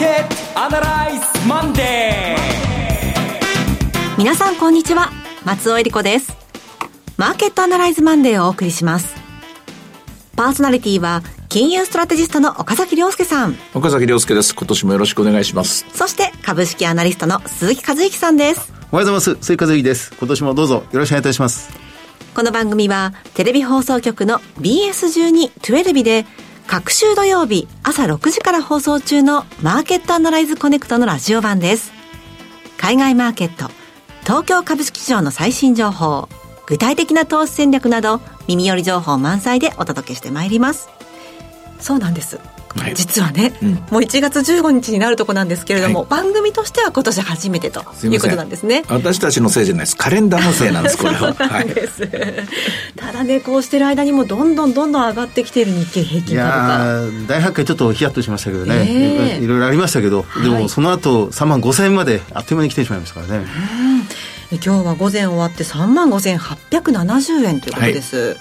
ケットアナライズマンデー。皆さんこんにちは。松尾英里子です。マーケットアナライズマンデーをお送りします。パーソナリティは金融ストラテジストの岡崎良介さん。岡崎良介です。今年もよろしくお願いします。そして株式アナリストの鈴木一之さんです。おはようございます。鈴木一之です。今年もどうぞよろしくお願いいたします。この番組はテレビ放送局の BS12-12 で各週土曜日朝6時から放送中のマーケットアナライズコネクトのラジオ版です。海外マーケット、東京株式市場の最新情報、具体的な投資戦略など耳寄り情報満載でお届けしてまいります。そうなんです。はい、実はね、うん、もう1月15日になるとこなんですけれども、はい、番組としては今年初めてということなんですね。私たちのせいじゃないです。カレンダーのせいなんですこれは。はい、ただねこうしてる間にもどんどんどんどん上がってきている日経平均株価大発会ちょっとヒヤッとしましたけどね、え。ー、いろいろありましたけど、でもその後3万5000円まであっという間に来てしまいましたからね、今日は午前終わって3万5870円ということです、はい、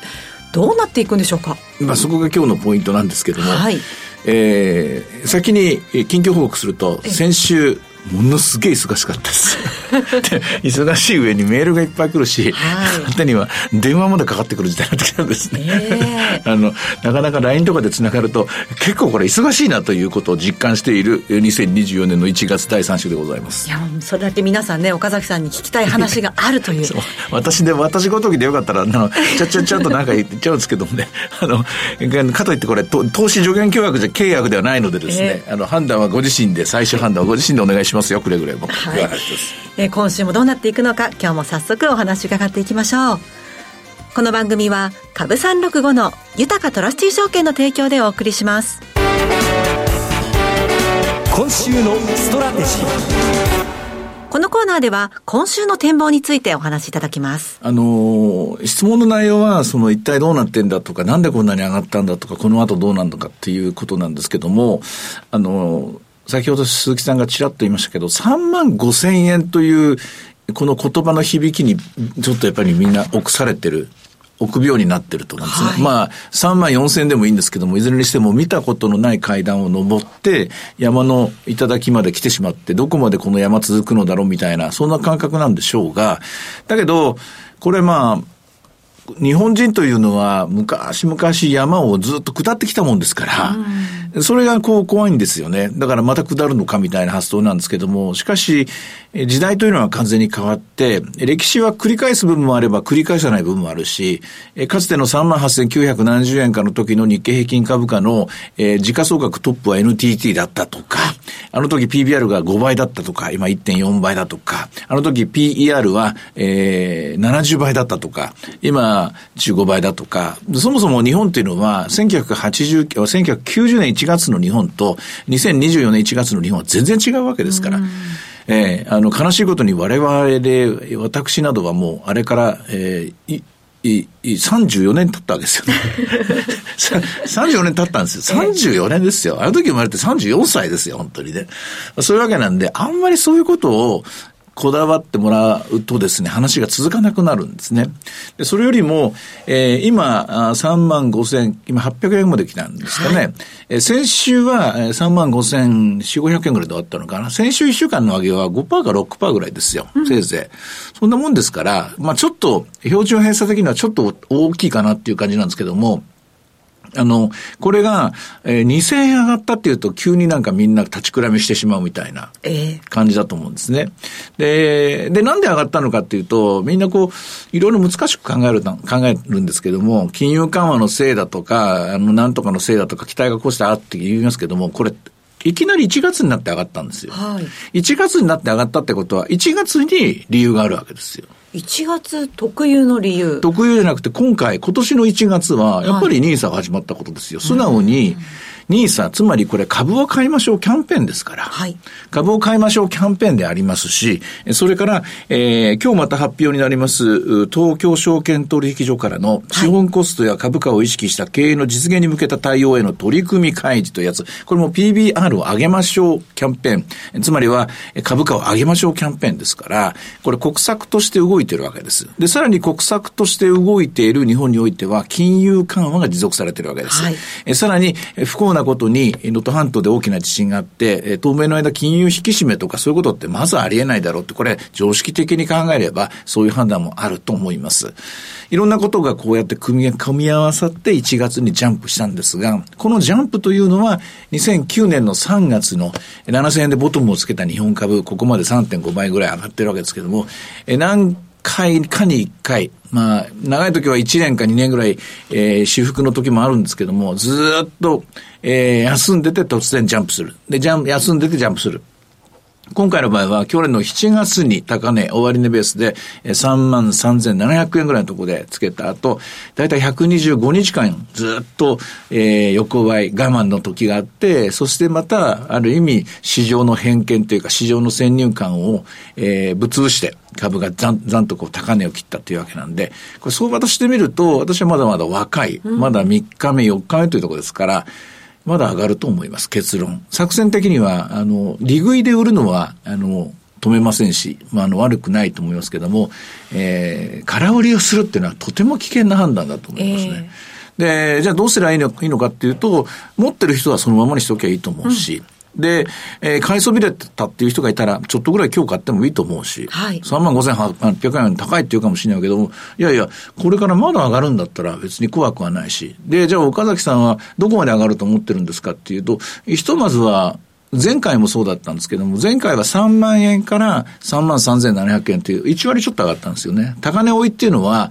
どうなっていくんでしょうか、まあ、そこが今日のポイントなんですけども、はいえー、先に近況報告すると、先週、ものすげえ忙しかったです。で忙しい上にメールがいっぱい来るし、はい、手には電話までかかってくる時代になってきたんですね、えー、あのなかなか LINE とかでつながると結構これ忙しいなということを実感している2024年の1月第3週でございます。いやそれだけ皆さんね岡崎さんに聞きたい話があるという。私で私ごときでよかったらあのちゃちゃちゃっとなんか言っちゃうんですけどもね。あのかといってこれ投資助言協約じゃ契約ではないのでですね、えー、あの判断はご自身で最終判断はご自身でお願いしますよ。くれぐれも、はい、えー、今週もどうなっていくのか今日も早速お話伺っていきましょう。この番組は株365の豊トラスティ証券の提供でお送りします。今週のストラテジー。このコーナーでは今週の展望についてお話しいただきます。あの、質問の内容は、その一体どうなってんだとか、なんでこんなに上がったんだとか、この後どうなんのかっていうことなんですけども、あの、先ほど鈴木さんがちらっと言いましたけど、3万5千円という、この言葉の響きに、ちょっとやっぱりみんな臆されてる臆病になってると思うんですね。はい、まあ、3万4千でもいいんですけども、いずれにしても見たことのない階段を登って、山の頂まで来てしまって、どこまでこの山続くのだろうみたいな、そんな感覚なんでしょうが、だけど、これまあ、日本人というのは昔々山をずっと下ってきたもんですから、それがこう怖いんですよね。だからまた下るのかみたいな発想なんですけども、しかし、時代というのは完全に変わって、歴史は繰り返す部分もあれば繰り返さない部分もあるし、かつての38,970円かの時の日経平均株価の、時価総額トップは NTT だったとか、あの時 PBR が5倍だったとか、今1.4倍だとか、あの時 PER は、えー、70倍だったとか、今15倍だとか、そもそも日本っていうのは1980、1990年1月の日本と2024年1月の日本は全然違うわけですから、えー、あの、悲しいことに我々で、私などはもう、あれから、えー、い、い、34年経ったわけですよね。34年経ったんですよ。34年ですよ。あの時生まれて34歳ですよ、本当にね。そういうわけなんで、あんまりそういうことを、こだわってもらうとですね、話が続かなくなるんですね。でそれよりも、えー、今、3万5千、今800円まで来たんですかね。はい、えー、先週は3万5千4、500円ぐらいで終わったのかな。先週1週間の上げは5%か6%ぐらいですよ。せいぜい。そんなもんですから、まあちょっと、標準偏差的にはちょっと大きいかなっていう感じなんですけども、あの、これが、えー、2000円上がったっていうと、急になんかみんな立ちくらみしてしまうみたいな感じだと思うんですね。えー、で、で、なんで上がったのかっていうと、みんなこう、いろいろ難しく考える、考えるんですけども、金融緩和のせいだとか、あの、なんとかのせいだとか、期待がこうしてあって言いますけども、これ、いきなり1月になって上がったんですよ。はい、1月になって上がったってことは、1月に理由があるわけですよ。1月特有の理由特有じゃなくて、今回、今年の1月は、やっぱり NISA が始まったことですよ。素直に、ニーサ、つまりこれ株を買いましょうキャンペーンですから、はい、株を買いましょうキャンペーンでありますし、それから、えー、今日また発表になります、東京証券取引所からの資本コストや株価を意識した経営の実現に向けた対応への取り組み開示というやつ、これも PBR を上げましょうキャンペーン、つまりは株価を上げましょうキャンペーンですから、これ国策として動動いてるわけです。で、さらに国策として動いている日本においては、金融緩和が持続されているわけです。はい、えさらに、不幸なことに、能登半島で大きな地震があって、当面の間金融引き締めとかそういうことってまずありえないだろうって、これ常識的に考えれば、そういう判断もあると思います。いろんなことがこうやって組み組み合わさって1月にジャンプしたんですが、このジャンプというのは2009年の3月の7000円でボトムをつけた日本株、ここまで3.5倍ぐらい上がってるわけですけども、え何回かに1回、まあ、長い時は1年か2年ぐらい、えー、私服の時もあるんですけども、ずっと、えー、休んでて突然ジャンプする。で、ジャン、休んでてジャンプする。今回の場合は、去年の7月に高値、終値ベースで3万3700円ぐらいのところでつけた後、だいたい125日間ずっと、え、横ばい、我慢の時があって、そしてまた、ある意味、市場の偏見というか、市場の先入観を、え、ぶつぶして、株がざん、ざんとこう高値を切ったというわけなんで、これ相場としてみると、私はまだまだ若い、まだ3日目、4日目というところですから、まだ上がると思います、結論。作戦的には、あの、利食いで売るのは、あの、止めませんし、まあ、あの、悪くないと思いますけども、えー、空売りをするっていうのはとても危険な判断だと思いますね。えー、で、じゃあどうすればいいのいいのかっていうと、持ってる人はそのままにしときゃいいと思うし、うんで、えー、買いそびれたっていう人がいたら、ちょっとぐらい今日買ってもいいと思うし、はい、3万5800円高いって言うかもしれないけども、いやいや、これからまだ上がるんだったら別に怖くはないし、で、じゃあ岡崎さんはどこまで上がると思ってるんですかっていうと、ひとまずは、前回もそうだったんですけども、前回は3万円から3万3700円という1割ちょっと上がったんですよね。高値追いっていうのは、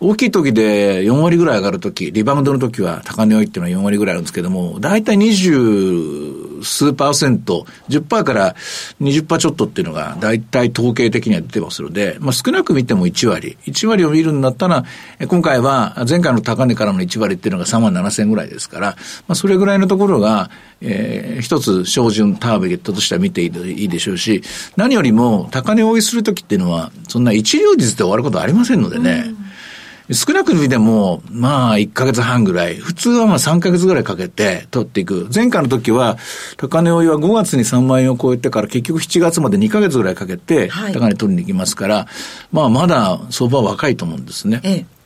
大きい時で4割ぐらい上がる時、リバウンドの時は高値追いっていうのは4割ぐらいあるんですけども、だいたい20数パーセント、10%から20%ちょっとっていうのが、だいたい統計的には出てますので、まあ少なく見ても1割。1割を見るんだったら、今回は前回の高値からの1割っていうのが3万7千ぐらいですから、まあそれぐらいのところが、えー、一つ標準ターゲットとしては見ていいでしょうし、何よりも高値を追いするときっていうのは、そんな一両日で終わることはありませんのでね、うん少なく見ても、まあ、1ヶ月半ぐらい。普通はまあ3ヶ月ぐらいかけて取っていく。前回の時は、高値追いは5月に3万円を超えてから結局7月まで2ヶ月ぐらいかけて、高値取りに行きますから、はい、まあ、まだ相場は若いと思うんですね。ええ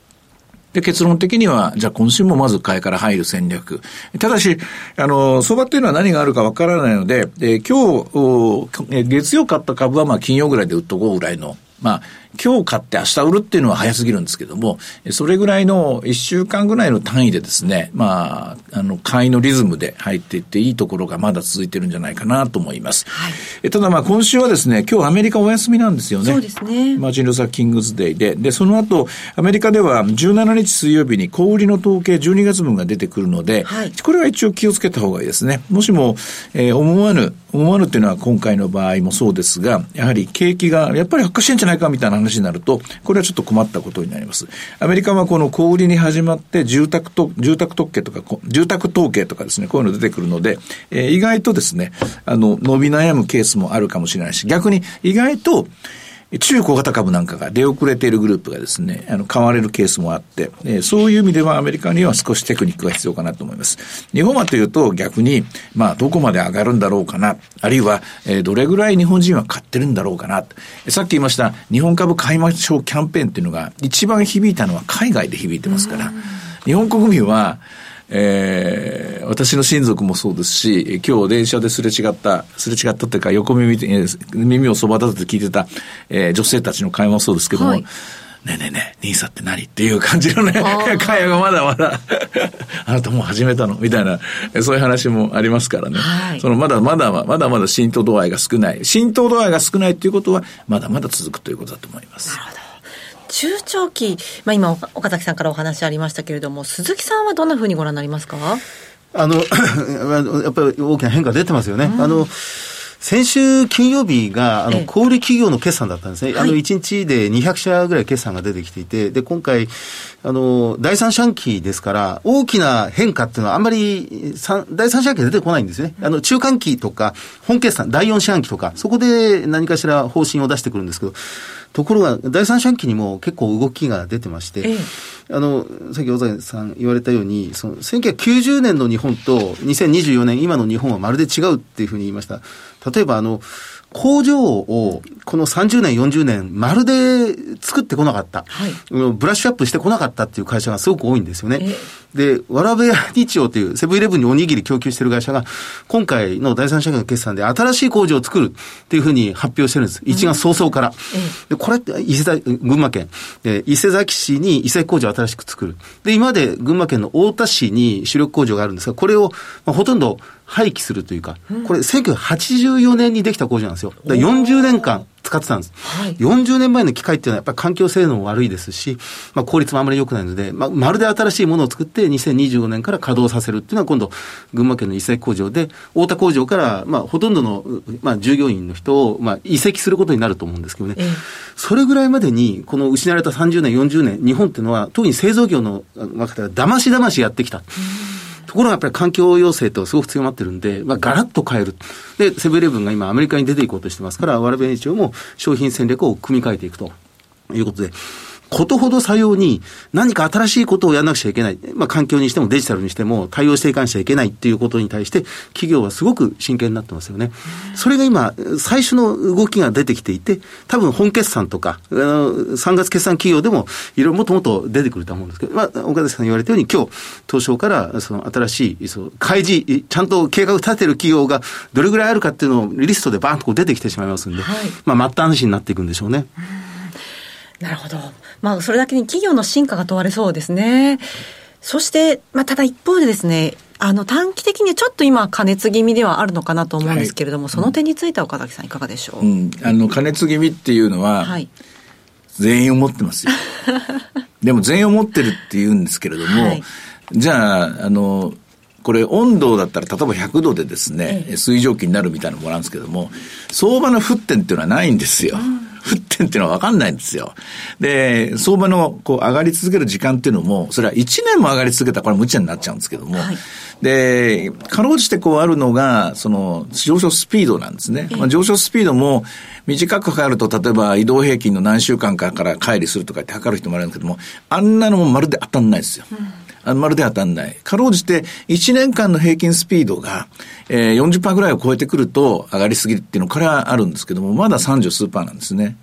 で、結論的には、じゃあ今週もまず買いから入る戦略。ただし、あの、相場っていうのは何があるかわからないので、え今日、月曜買った株はまあ金曜ぐらいで売っとこうぐらいの、まあ、今日買って明日売るっていうのは早すぎるんですけども、それぐらいの1週間ぐらいの単位でですね、まあ、あの、買いのリズムで入っていっていいところがまだ続いてるんじゃないかなと思います。はい、ただまあ今週はですね、今日アメリカお休みなんですよね。そうですね。マーチン・ルーサー・キングズ・デイで。で、その後、アメリカでは17日水曜日に小売りの統計12月分が出てくるので、はい、これは一応気をつけた方がいいですね。もしも、えー、思わぬ、思わぬっていうのは今回の場合もそうですが、やはり景気がやっぱり悪化してんじゃないかみたいな話になると、これはちょっと困ったことになります。アメリカはこの小売りに始まって住宅と、住宅特計とか、住宅統計とかですね、こういうの出てくるので、えー、意外とですね、あの、伸び悩むケースもあるかもしれないし、逆に意外と、中小型株なんかが出遅れているグループがですね、あの、買われるケースもあって、えー、そういう意味ではアメリカには少しテクニックが必要かなと思います。日本はというと逆に、まあ、どこまで上がるんだろうかな、あるいは、えー、どれぐらい日本人は買ってるんだろうかな。さっき言いました、日本株買いましょうキャンペーンっていうのが、一番響いたのは海外で響いてますから、日本国民は、えー、私の親族もそうですし、今日電車ですれ違った、すれ違ったというか、横耳、耳をそば立てて聞いてた、えー、女性たちの会話もそうですけども、はい、ねえねえねえ、ニーサって何？っていう感じのね、会話がまだまだ あなたもう始めたの？みたいな、そういう話もありますからね。はい、そのまだまだ、まだまだ浸透度合いが少ない。浸透度合いが少ないっていうことは、まだまだ続くということだと思います。なるほど。中長期、まあ、今、岡崎さんからお話ありましたけれども、鈴木さんはどんなふうにご覧になりますか？あの、やっぱり大きな変化出てますよね。うん、あの、先週金曜日が、あの、小売企業の決算だったんですね。あの、1日で200社ぐらい決算が出てきていて、で、今回、あの、第三四半期ですから、大きな変化っていうのはあんまり、第三四半期出てこないんですね。あの、中間期とか、本決算、第四四半期とか、そこで何かしら方針を出してくるんですけど、ところが、第三四半期にも結構動きが出てまして、ええ、あの、さっき小崎さん言われたように、その1990年の日本と2024年、今の日本はまるで違うっていうふうに言いました。例えばあの、工場をこの30年、40年、まるで作ってこなかった、はい、ブラッシュアップしてこなかったっていう会社がすごく多いんですよね。で、わらべや日曜というセブンイレブンにおにぎり供給してる会社が、今回の第三者の決算で新しい工場を作るっていうふうに発表してるんです。1月早々から。で、これって伊勢崎、群馬県、伊勢崎市に伊勢工場を新しく作る。で、今まで群馬県の太田市に主力工場があるんですが、これを、まあ、ほとんど廃棄するというか、これ1984年にできた工場なんですよ。だ40年間使ってたんです。はい、40年前の機械っていうのはやっぱり環境性能も悪いですし、まあ効率もあまり良くないので、まあまるで新しいものを作って2025年から稼働させるっていうのは今度、群馬県の移籍工場で、太田工場からまあほとんどの、まあ、従業員の人をまあ移籍することになると思うんですけどね。えそれぐらいまでに、この失われた30年、40年、日本っていうのは、特に製造業の中では騙し騙しやってきた。うんところがやっぱり環境要請とすごく強まってるんで、まあ、ガラッと変える。で、セブンイレブンが今アメリカに出ていこうとしてますから、我々日常も商品戦略を組み替えていくということで、ことほどさように何か新しいことをやらなくちゃいけない。まあ、環境にしてもデジタルにしても対応していかなくちゃいけないっていうことに対して企業はすごく真剣になってますよね。それが今、最初の動きが出てきていて、多分本決算とか、あの、3月決算企業でもいろいろもっともっと出てくると思うんですけど、まあ、岡田さん言われたように今日、東証からその新しい、その開示、ちゃんと計画を立てる企業がどれぐらいあるかっていうのをリストでバーンとこう出てきてしまいますんで、はい、まあ、末端話になっていくんでしょうね。なるほど。まあ、それだけに企業の進化が問われそうですね。そして、まあ、ただ一方でですね、あの、短期的にちょっと今、加熱気味ではあるのかなと思うんですけれども、はい、その点については岡崎さんいかがでしょう、うん、あの、加熱気味っていうのは、はい、全員思ってますよ。でも全員思ってるって言うんですけれども、はい、じゃあ、あの、これ温度だったら例えば100度でですね、ええ、水蒸気になるみたいなものなんですけども、相場の沸点っていうのはないんですよ。うん沸点っていうのは分かんないんですよ。で、相場のこう上がり続ける時間っていうのも、それは1年も上がり続けたらこれ無茶になっちゃうんですけども、はい、で、かろうじてこうあるのが、その上昇スピードなんですね。まあ、上昇スピードも短く測ると、例えば移動平均の何週間かから乖離するとかって測る人もあるんですけども、あんなのもまるで当たんないですよ。うんあのまるで当たんない。かろうじて1年間の平均スピードが、えー、40%ぐらいを超えてくると上がりすぎるっていうの、これはあるんですけども、まだ30数パーなんですね。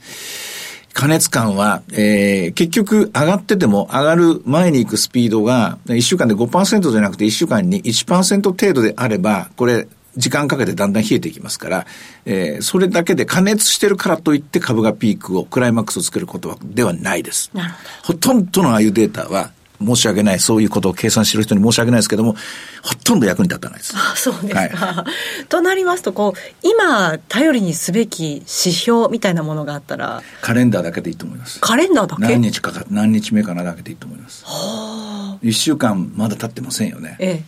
加熱感は、えー、結局上がってても上がる前に行くスピードが1週間で5%じゃなくて1週間に1%程度であれば、これ時間かけてだんだん冷えていきますから、えー、それだけで加熱してるからといって株がピークを、クライマックスをつけることはではないです。ほとんどのああいうデータは申し訳ない、そういうことを計算してる人に申し訳ないですけども、ほとんど役に立たないです。あそうですか。はい、となりますと、こう、今、頼りにすべき指標みたいなものがあったら。カレンダーだけでいいと思います。カレンダーだけ？何日かか、何日目かなだけでいいと思います。はあ。1週間まだ経ってませんよね。ええ。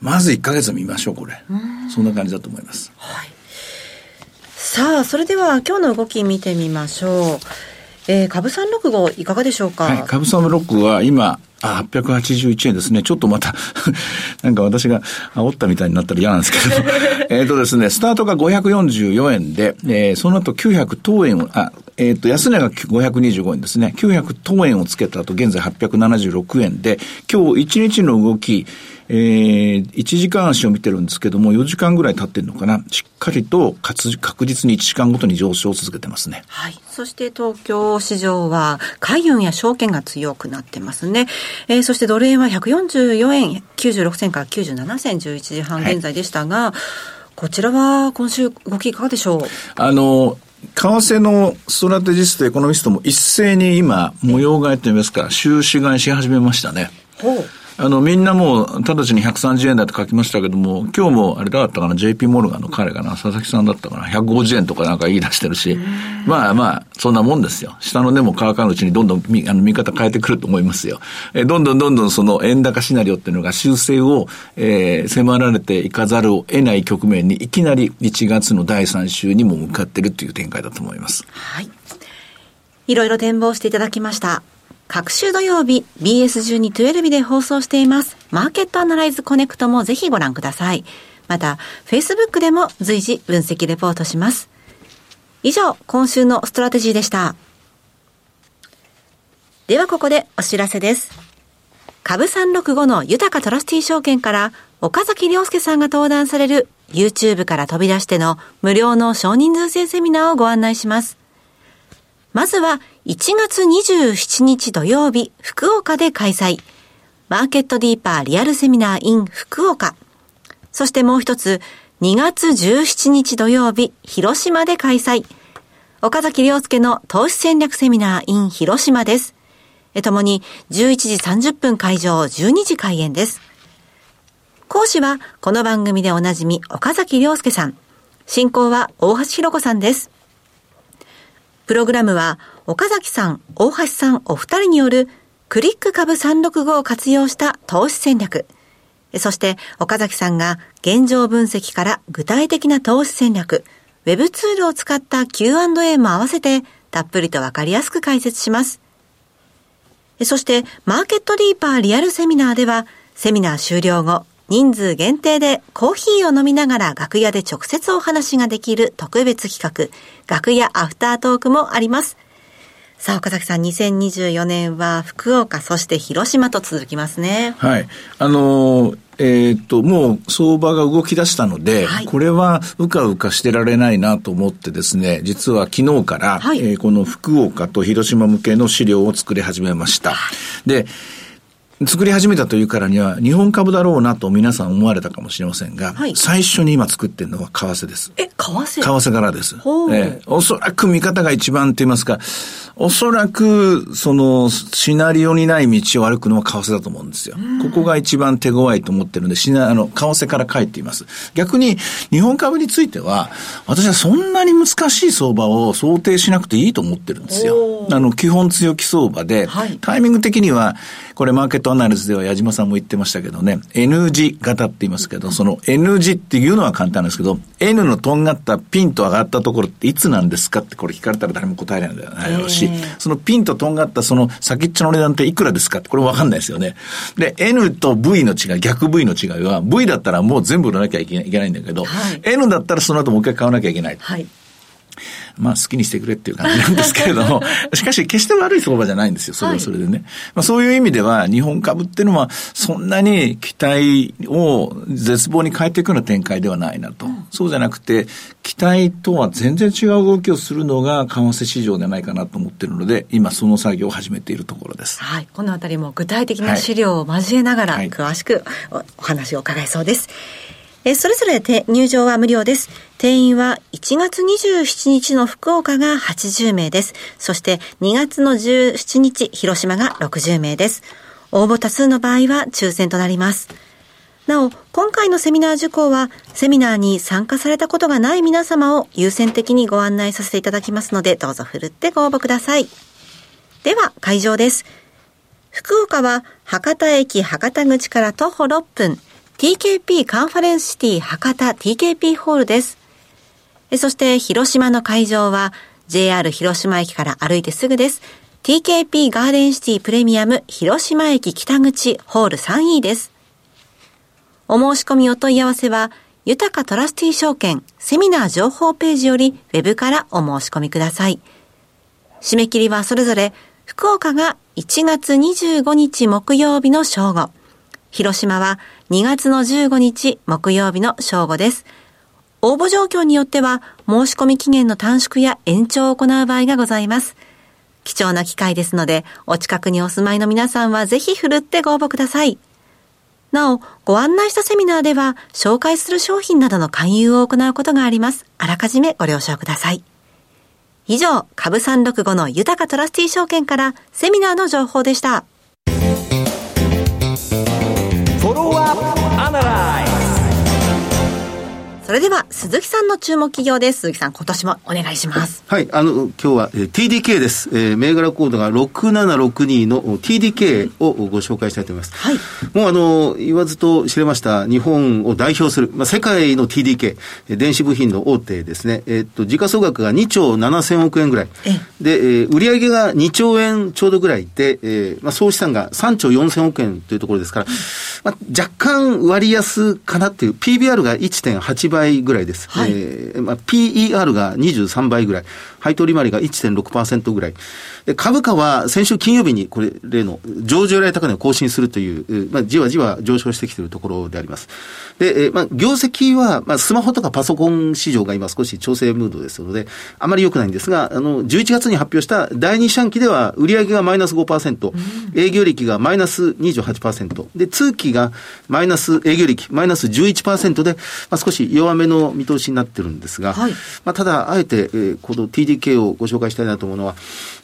まず1か月見ましょう、これ。そんな感じだと思います。はい。さあ、それでは今日の動き見てみましょう。えー、株三六五いかがでしょうか？はい、株三六は今、あ、881円ですね。ちょっとまた なんか私が煽ったみたいになったら嫌なんですけど えっとですね、スタートが544円で、えー、その後900等円を、あ、えっ、ー、と、安値が525円ですね。900等円をつけた後、現在876円で、今日1日の動き、えー、1時間足を見てるんですけども、4時間ぐらい経ってるのかな。しっかりと確実に1時間ごとに上昇を続けてますね。はい。そして東京市場は、海運や証券が強くなってますね。えー、そしてドル円は144円96銭から97銭11時半現在でしたが、はい、こちらは今週動きいかがでしょう？あの、為替のストラテジスト、エコノミストも一斉に今、模様替えといいますか、収支買いし始めましたね。ほう。あの、みんなもう、直ちに130円だと書きましたけども、今日もあれだったかな、JP モルガンの彼かな、佐々木さんだったかな、150円とかなんか言い出してるし、まあまあ、そんなもんですよ。下の根も乾かぬうちにどんどん見あの見方変えてくると思いますよ。えどんどんどんどんその円高シナリオっていうのが修正を、えー、迫られていかざるを得ない局面にいきなり1月の第3週にも向かってるという展開だと思います。はい。いろいろ展望していただきました。各週土曜日 BS1212 で放送しています。マーケットアナライズコネクトもぜひご覧ください。また、Facebook でも随時分析レポートします。以上、今週のストラテジーでした。ではここでお知らせです。株365の豊トラスティ証券から岡崎良介さんが登壇される YouTube から飛び出しての無料の少人数制セミナーをご案内します。まずは1月27日土曜日、福岡で開催。マーケットディーパーリアルセミナー in 福岡。そしてもう一つ、2月17日土曜日、広島で開催。岡崎良介の投資戦略セミナー in 広島です。ともに11時30分会場、12時開演です。講師はこの番組でおなじみ岡崎良介さん。進行は大橋弘子さんです。プログラムは岡崎さん、大橋さんお二人によるクリック株365を活用した投資戦略。そして岡崎さんが現状分析から具体的な投資戦略、ウェブツールを使った Q&A も合わせてたっぷりとわかりやすく解説します。そして、マーケットリーパーリアルセミナーでは、セミナー終了後、人数限定でコーヒーを飲みながら楽屋で直接お話ができる特別企画、楽屋アフタートークもあります。さあ、岡崎さん、2024年は福岡、そして広島と続きますね。はい。あのー、えー、っと、もう相場が動き出したので、はい、これはうかうかしてられないなと思ってですね、実は昨日から、はい、えー、この福岡と広島向けの資料を作り始めました。で、作り始めたというからには、日本株だろうなと皆さん思われたかもしれませんが、はい、最初に今作ってるのは為替です。え、為替？為替からです。えー、おそらく見方が一番と言いますか、おそらく、その、シナリオにない道を歩くのは為替だと思うんですよ。ここが一番手強いと思ってるんで、シナ、あの、為替から書いています。逆に、日本株については、私はそんなに難しい相場を想定しなくていいと思ってるんですよ。あの、基本強気相場で、はい、タイミング的には、これマーケットアナリスでは矢島さんも言ってましたけどね、N 字型って言いますけど、その N 字っていうのは簡単ですけど、N のとんがったピンと上がったところっていつなんですかってこれ聞かれたら誰も答えないんだよないし、そのピンととんがったその先っちょの値段っていくらですか？ってこれわかんないですよね。で、N と V の違い、逆 V の違いは、V だったらもう全部売らなきゃいけないんだけど、はい、N だったらその後もう一回買わなきゃいけない。はいまあ好きにしてくれっていう感じなんですけれども、しかし決して悪い相場じゃないんですよ、それはそれでね。はい、まあそういう意味では、日本株っていうのは、そんなに期待を絶望に変えていくような展開ではないなと。うん、そうじゃなくて、期待とは全然違う動きをするのが為替市場ではないかなと思っているので、今その作業を始めているところです。はい。このあたりも具体的な資料を交えながら、詳しくお話を伺いそうです。えそれぞれ入場は無料です。定員は1月27日の福岡が80名です。そして2月の17日、広島が60名です。応募多数の場合は抽選となります。なお、今回のセミナー受講は、セミナーに参加されたことがない皆様を優先的にご案内させていただきますので、どうぞふるってご応募ください。では、会場です。福岡は、博多駅博多口から徒歩6分、TKP カンファレンスシティ博多 TKP ホールです。そして広島の会場は JR 広島駅から歩いてすぐです。TKP ガーデンシティプレミアム広島駅北口ホール 3E です。お申し込みお問い合わせは、豊かトラスティ証券セミナー情報ページよりウェブからお申し込みください。締め切りはそれぞれ、福岡が1月25日木曜日の正午。広島は2月の15日木曜日の正午です。応募状況によっては申し込み期限の短縮や延長を行う場合がございます。貴重な機会ですので、お近くにお住まいの皆さんはぜひ振るってご応募ください。なお、ご案内したセミナーでは、紹介する商品などの勧誘を行うことがあります。あらかじめご了承ください。以上、株365の豊かトラスティ証券からセミナーの情報でした。それでは、鈴木さんの注目企業です。鈴木さん、今年もお願いします。はい、あの、今日は、えー、TDK です。えー、銘柄コードが6762の TDK をご紹介したいと思います。はい。もうあの、言わずと知れました、日本を代表する、まあ、世界の TDK、電子部品の大手ですね。えー、っと、時価総額が2兆7000億円ぐらい。で、えー、売上が2兆円ちょうどぐらいで、えー、まあ、総資産が3兆4000億円というところですから、まあ、若干割安かなっていう、PBR が1.8倍ぐらいです。はい、えー、まあ、PER が23倍ぐらい。配当利回りが1.6%ぐらい。で、株価は先週金曜日にこれ、例の上場来高値を更新するという、まあ、じわじわ上昇してきているところであります。で、えまあ、業績は、まあ、スマホとかパソコン市場が今少し調整ムードですので、あまり良くないんですが、あの、11月に発表した第2四半期では、売上がマイナス5%、うん、営業利がマイナス28%、で、通期がマイナス、営業利マイナス11%で、まあ、少し弱めの見通しになってるんですが、はい、まあ、ただ、あえて、えー、この TDK をご紹介したいなと思うのは、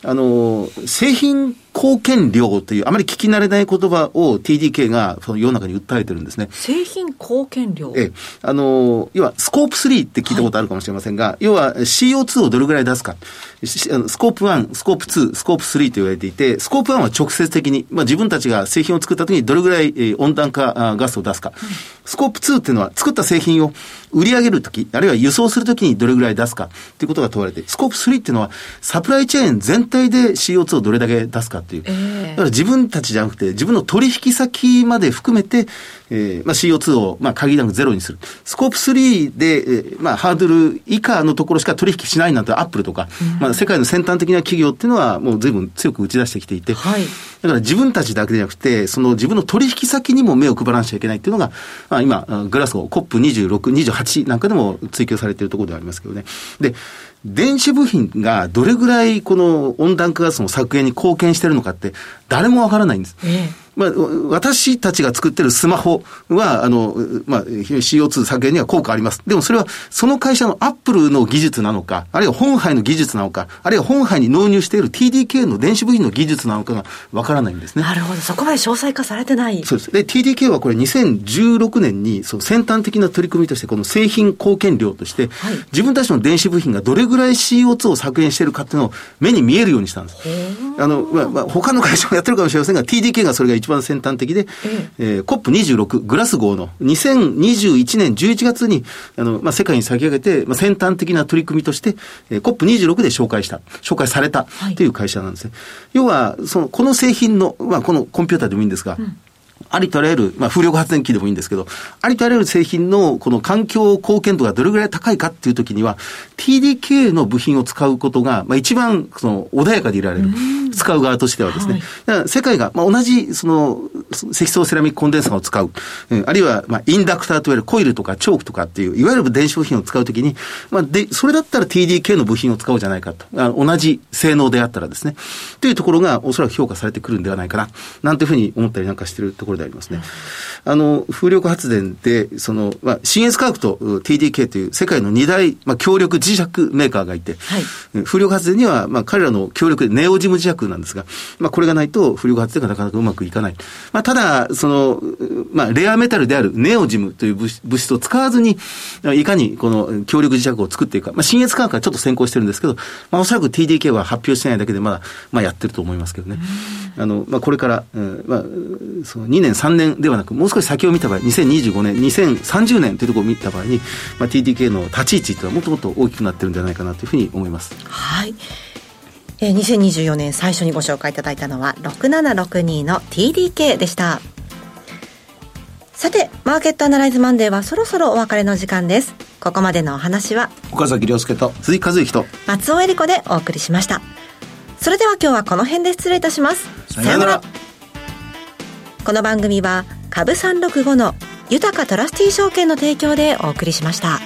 あの、製品貢献量という、あまり聞き慣れない言葉を TDK がその世の中に訴えてるんですね。製品貢献量ええ。あの、要はスコープ3って聞いたことあるかもしれませんが、はい、要は CO2 をどれぐらい出すか。スコープ1、スコープ2、スコープ3と言われていて、スコープ1は直接的に、まあ自分たちが製品を作った時にどれぐらい温暖化ガスを出すか。スコープ2っていうのは作った製品を売り上げるとき、あるいは輸送するときにどれぐらい出すかっていうことが問われて、スコープ3っていうのはサプライチェーン全体で CO2 をどれだけ出すかっていう。えー、だから自分たちじゃなくて、自分の取引先まで含めて、えー、まあ CO2 を、まあ限りなくゼロにする。スコープ3で、えー、まあハードル以下のところしか取引しないなんてアップルとか、うん、まあ世界の先端的な企業っていうのはもう随分強く打ち出してきていて、はい、だから自分たちだけでなくて、その自分の取引先にも目を配らなきゃいけないっていうのが、まあ今、グラスゴー COP26、28なんかでも追求されているところではありますけどね。で、電子部品がどれぐらいこの温暖化ガスの削減に貢献してるのかって誰もわからないんです。ええまあ、私たちが作ってるスマホは、あの、まあ、CO2 削減には効果あります。でもそれは、その会社のアップルの技術なのか、あるいは本杯の技術なのか、あるいは本杯に納入している TDK の電子部品の技術なのかがわからないんですね。なるほど。そこまで詳細化されてない。そうです。で、TDK はこれ2016年に、その先端的な取り組みとして、この製品貢献量として、はい、自分たちの電子部品がどれぐらい CO2 を削減しているかっていうのを目に見えるようにしたんです。あの、まあ、まあ、他の会社もやってるかもしれませんが、TDK がそれが一番先端的で、ええー、COP26 グラスゴーの2021年11月に、あの、まあ、世界に先駆けて、まあ、先端的な取り組みとして、えー、COP26 で紹介した、紹介されたという会社なんですね。はい、要は、その、この製品の、まあ、このコンピューターでもいいんですが、うんありとあらゆる、まあ、風力発電機でもいいんですけど、ありとあらゆる製品のこの環境貢献度がどれぐらい高いかっていうときには、TDK の部品を使うことが、まあ、一番その穏やかでいられる。使う側としてはですね。はい、世界が、まあ、同じその積層セラミックコンデンサーを使う、うん、あるいは、まあ、インダクターといわれるコイルとかチョークとかっていう、いわゆる電子部品を使うときに、まあ、で、それだったら TDK の部品を使おうじゃないかと。あ同じ性能であったらですね。というところがおそらく評価されてくるんではないかな。なんていうふうに思ったりなんかしているところでありますね。あの、風力発電で、その、まあ、新越科学と TDK という世界の二大、まあ、協力磁石メーカーがいて、はい、風力発電には、まあ、彼らの協力でネオジム磁石なんですが、まあ、これがないと風力発電がなかなかうまくいかない。まあ、ただ、その、まあ、レアメタルであるネオジムという物質を使わずに、いかにこの協力磁石を作っていくか、まあ、新越科学はちょっと先行してるんですけど、まあ、おそらく TDK は発表してないだけでまだ、まあ、やってると思いますけどね。あの、まあ、これから、うん、まあ、その2年、3年ではなく、もう少し先を見た場合、2025年、2030年というところを見た場合に、まあ、TDK の立ち位置というのはもっともっと大きくなってるんじゃないかなというふうに思います。はい。えー、2024年最初にご紹介いただいたのは6762の TDK でした。さてマーケットアナライズマンデーはそろそろお別れの時間です。ここまでのお話は岡崎亮介と鈴木和之と松尾恵理子でお送りしました。それでは今日はこの辺で失礼いたします。さようなら。この番組は株365の豊かトラスティー証券の提供でお送りしました。